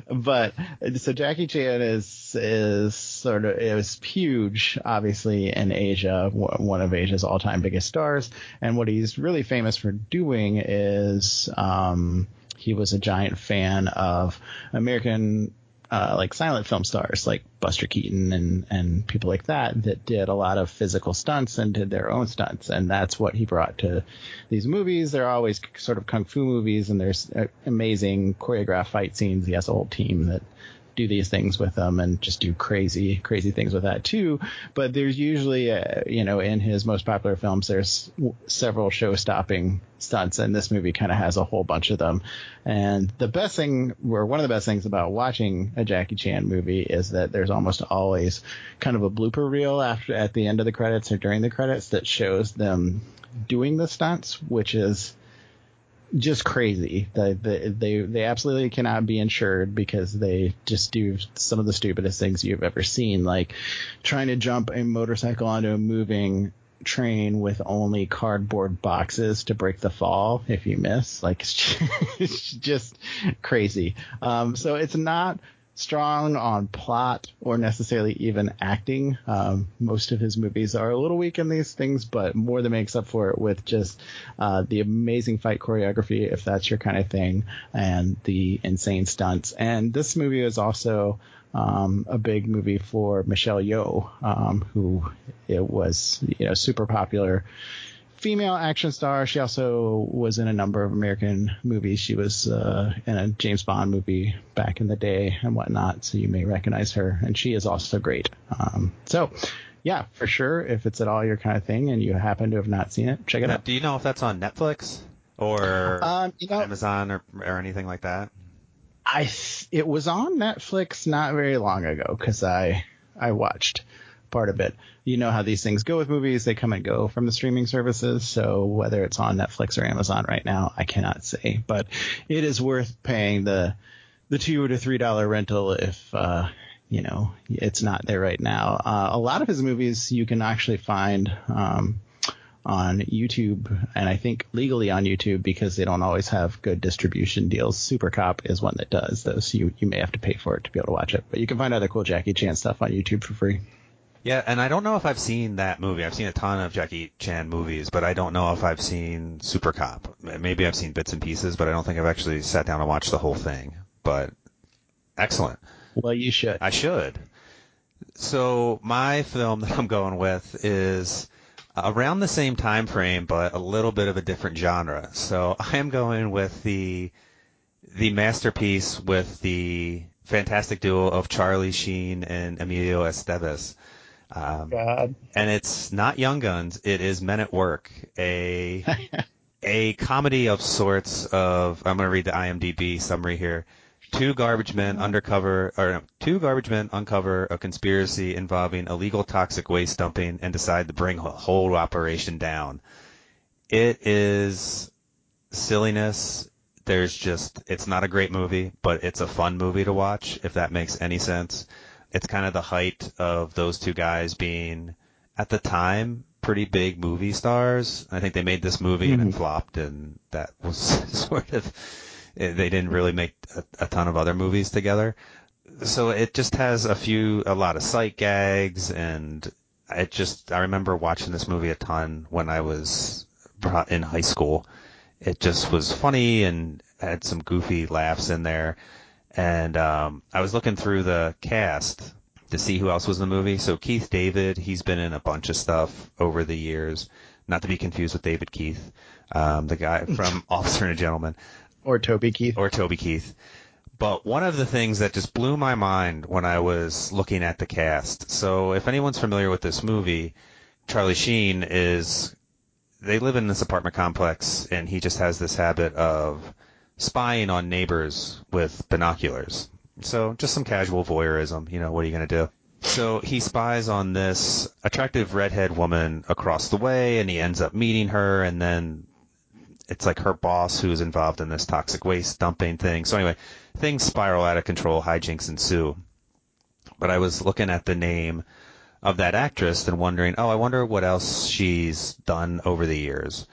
S2: But so Jackie Chan is is sort of it was huge, obviously in Asia, one of Asia's all time biggest stars, and what he's really famous for doing is um, he was a giant fan of American. Uh, like silent film stars like Buster Keaton and, and people like that that did a lot of physical stunts and did their own stunts. And that's what he brought to these movies. They're always sort of kung fu movies and there's uh, amazing choreographed fight scenes. He has a whole team that do these things with them and just do crazy, crazy things with that too. But there's usually, uh, you know, in his most popular films, there's several show stopping stunts and this movie kind of has a whole bunch of them. And the best thing, or one of the best things about watching a Jackie Chan movie is that there's almost always kind of a blooper reel after, at the end of the credits or during the credits that shows them doing the stunts, which is just crazy. They, they they they absolutely cannot be insured because they just do some of the stupidest things you've ever seen, like trying to jump a motorcycle onto a moving train with only cardboard boxes to break the fall if you miss. Like it's <laughs> just, it's just crazy. Um, so it's not strong on plot or necessarily even acting. Um, most of his movies are a little weak in these things, but more than makes up for it with just uh, the amazing fight choreography, if that's your kind of thing, and the insane stunts. And this movie is also um, a big movie for Michelle Yeoh, um, who it was you know super popular female action star. She also was in a number of American movies. She was uh, in a James Bond movie back in the day and whatnot, so you may recognize her. And she is also great. Um, so, yeah, for sure, if it's at all your kind of thing and you happen to have not seen it, check it
S1: Now,
S2: out.
S1: do you know if that's on Netflix or
S2: Um, you know,
S1: Amazon or, or anything like that?
S2: I th- it was on Netflix not very long ago because I I watched, part of it. You know how these things go with movies; they come and go from the streaming services. So whether it's on Netflix or Amazon right now, I cannot say, but it is worth paying the the two to three dollar rental if uh, you know it's not there right now. Uh, a lot of his movies you can actually find. Um, on YouTube, and I think legally on YouTube because they don't always have good distribution deals. Super Cop is one that does those. So you you may have to pay for it to be able to watch it, but you can find other cool Jackie Chan stuff on YouTube for free.
S1: Yeah, and I don't know if I've seen that movie. I've seen a ton of Jackie Chan movies, but I don't know if I've seen Super Cop. Maybe I've seen bits and pieces, but I don't think I've actually sat down and watched the whole thing. But excellent.
S2: Well, you should.
S1: I should. So my film <laughs> that I'm going with is around the same time frame, but a little bit of a different genre. So I am going with the the masterpiece with the fantastic duo of Charlie Sheen and Emilio Estevez.
S2: Um, God.
S1: And it's not Young Guns. It is Men at Work, a <laughs> a comedy of sorts. Of I'm going to read the IMDb summary here. Two garbage men undercover, or no, two garbage men uncover a conspiracy involving illegal toxic waste dumping and decide to bring the whole operation down. It is silliness. There's just, it's not a great movie, but it's a fun movie to watch, if that makes any sense. It's kind of the height of those two guys being, at the time, pretty big movie stars. I think they made this movie mm-hmm. and it mm-hmm. flopped, and that was <laughs> sort of they didn't really make a, a ton of other movies together. So it just has a few, a lot of sight gags, and it just, I remember watching this movie a ton when I was in high school. It just was funny and had some goofy laughs in there. And um, I was looking through the cast to see who else was in the movie. So Keith David, he's been in a bunch of stuff over the years. Not to be confused with David Keith, um, the guy <laughs> from Officer and a Gentleman.
S2: Or Toby Keith.
S1: Or Toby Keith. But one of the things that just blew my mind when I was looking at the cast. So if anyone's familiar with this movie, Charlie Sheen is they live in this apartment complex and he just has this habit of spying on neighbors with binoculars. So just some casual voyeurism, you know, what are you going to do? So he spies on this attractive redhead woman across the way and he ends up meeting her and then it's like her boss who's involved in this toxic waste dumping thing. So anyway, things spiral out of control, hijinks ensue. But I was looking at the name of that actress and wondering, oh, I wonder what else she's done over the years.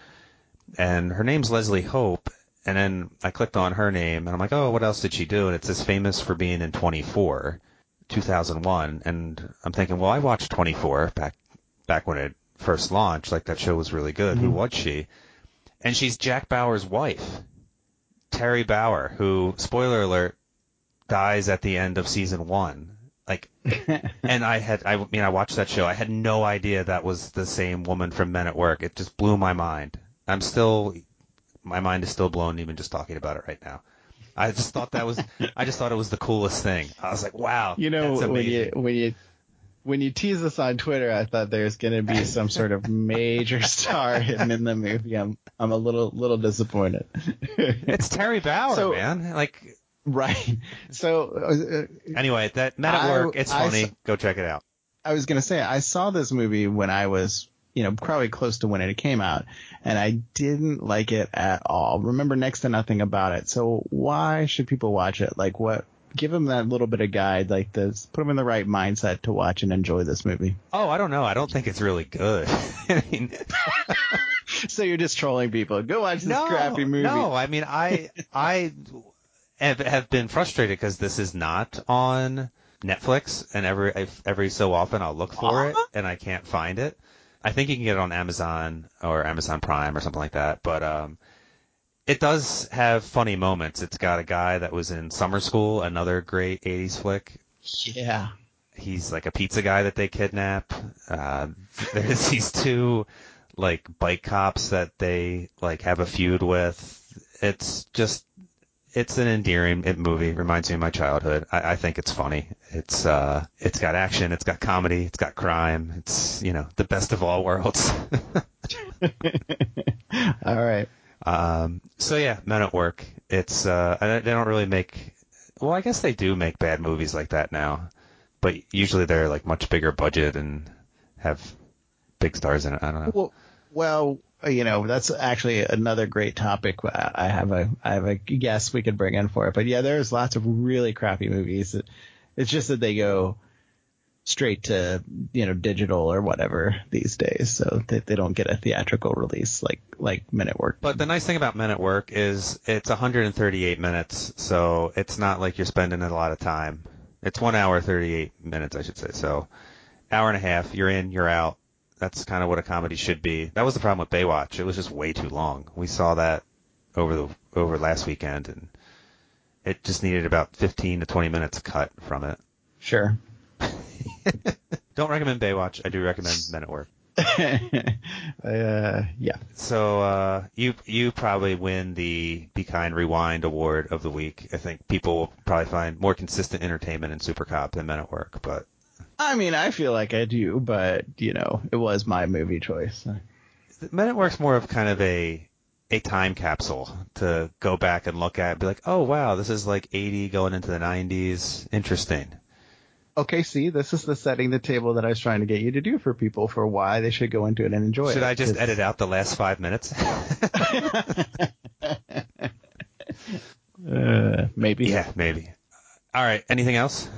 S1: And her name's Leslie Hope. And then I clicked on her name and I'm like, oh, what else did she do? And it says famous for being in 24, 2001. And I'm thinking, well, I watched 24 back, back when it first launched. Like that show was really good. Mm-hmm. Who was she? and she's Jack Bauer's wife, Teri Bauer, who spoiler alert dies at the end of season one. Like, <laughs> and I had, I mean, I watched that show. I had no idea that was the same woman from Men at Work. It just blew my mind. I'm still, my mind is still blown even just talking about it right now. I just thought that was, I just thought it was the coolest thing. I was like, wow.
S2: You know, when you when you when you tease us on Twitter, I thought there's going to be some sort of major star hidden in the movie. I'm I'm a little little disappointed.
S1: it's Teri Bauer, so, man. Like
S2: right. So uh,
S1: anyway, that Men at Work. It's funny. I, Go check it out.
S2: I was going to say I saw this movie when I was you know probably close to when it came out, and I didn't like it at all. Remember next to nothing about it. So why should people watch it? Like what give them that little bit of guide, like this, put them in the right mindset to watch and enjoy this movie.
S1: Oh, I don't know. I don't think it's really good. <laughs> I mean, <laughs>
S2: so you're just trolling people. Go watch this no, crappy movie.
S1: No, I mean, I I have, have been frustrated because this is not on Netflix, and every every so often I'll look for uh-huh. it and I can't find it. I think you can get it on Amazon or Amazon Prime or something like that, but um, it does have funny moments. It's got a guy that was in Summer School, another great '80s flick.
S2: Yeah.
S1: He's like a pizza guy that they kidnap. Uh, <laughs> there's these two like bike cops that they like have a feud with. It's just it's an endearing movie. Reminds me of my childhood. I, I think it's funny. It's uh, it's got action. It's got comedy. It's got crime. It's you know the best of all worlds. <laughs>
S2: all right.
S1: Um, so yeah, Men at Work. It's uh, they don't really make. Well, I guess they do make bad movies like that now. but usually they're like much bigger budget and have big stars in it. I don't know.
S2: Well, well, you know, that's actually another great topic. I have a I have a guess we could bring in for it. But yeah, there's lots of really crappy movies. It's just that they go straight to you know digital or whatever these days, so they, they don't get a theatrical release like like Men at Work.
S1: But the nice thing about Men at Work is it's 138 minutes, so it's not like you're spending a lot of time. It's one hour 38 minutes, I should say. So hour and a half, you're in, you're out. That's kind of what a comedy should be. That was the problem with Baywatch. It was just way too long. We saw that over the over last weekend, and it just needed about 15 to 20 minutes cut from it.
S2: Sure. <laughs>
S1: Don't recommend Baywatch. I do recommend Men at Work. <laughs>
S2: uh, yeah.
S1: So uh, you you probably win the Be Kind Rewind Award of the week. I think people will probably find more consistent entertainment in Super Cop than Men at Work, but
S2: I mean, I feel like I do, but you know, it was my movie choice.
S1: Men at Work's more of kind of a a time capsule to go back and look at, and be like, oh wow, this is like 80 going into the 90s. Interesting
S2: okay, see, this is the setting the table that I was trying to get you to do for people for why they should go into it and enjoy
S1: should
S2: it.
S1: Should I just edit out the last five minutes? <laughs>
S2: uh, maybe.
S1: Yeah, maybe. All right. Anything else?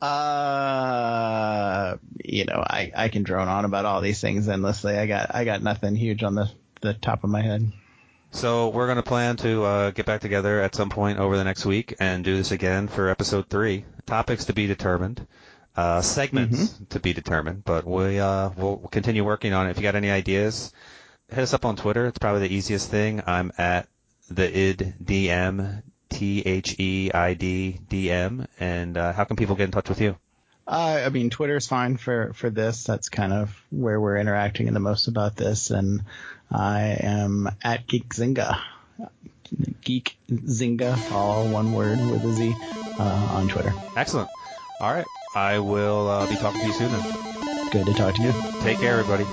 S2: Uh, you know, I, I can drone on about all these things endlessly. I got I got nothing huge on the the top of my head.
S1: So we're going to plan to uh, get back together at some point over the next week and do this again for episode three. Topics to be determined, uh, segments mm-hmm. to be determined, but we uh, we'll, continue working on it. If you got any ideas, hit us up on Twitter. It's probably the easiest thing. I'm at the id dm t h e i d d m. And uh, how can people get in touch with you?
S2: Uh, I mean, Twitter is fine for, for this. That's kind of where we're interacting the most about this. And I am at Geek Zynga. Geek Zynga, all one word with a Z, uh, on Twitter.
S1: Excellent. All right. I will uh, be talking to you soon then.
S2: Good to talk to you.
S1: Take care, everybody.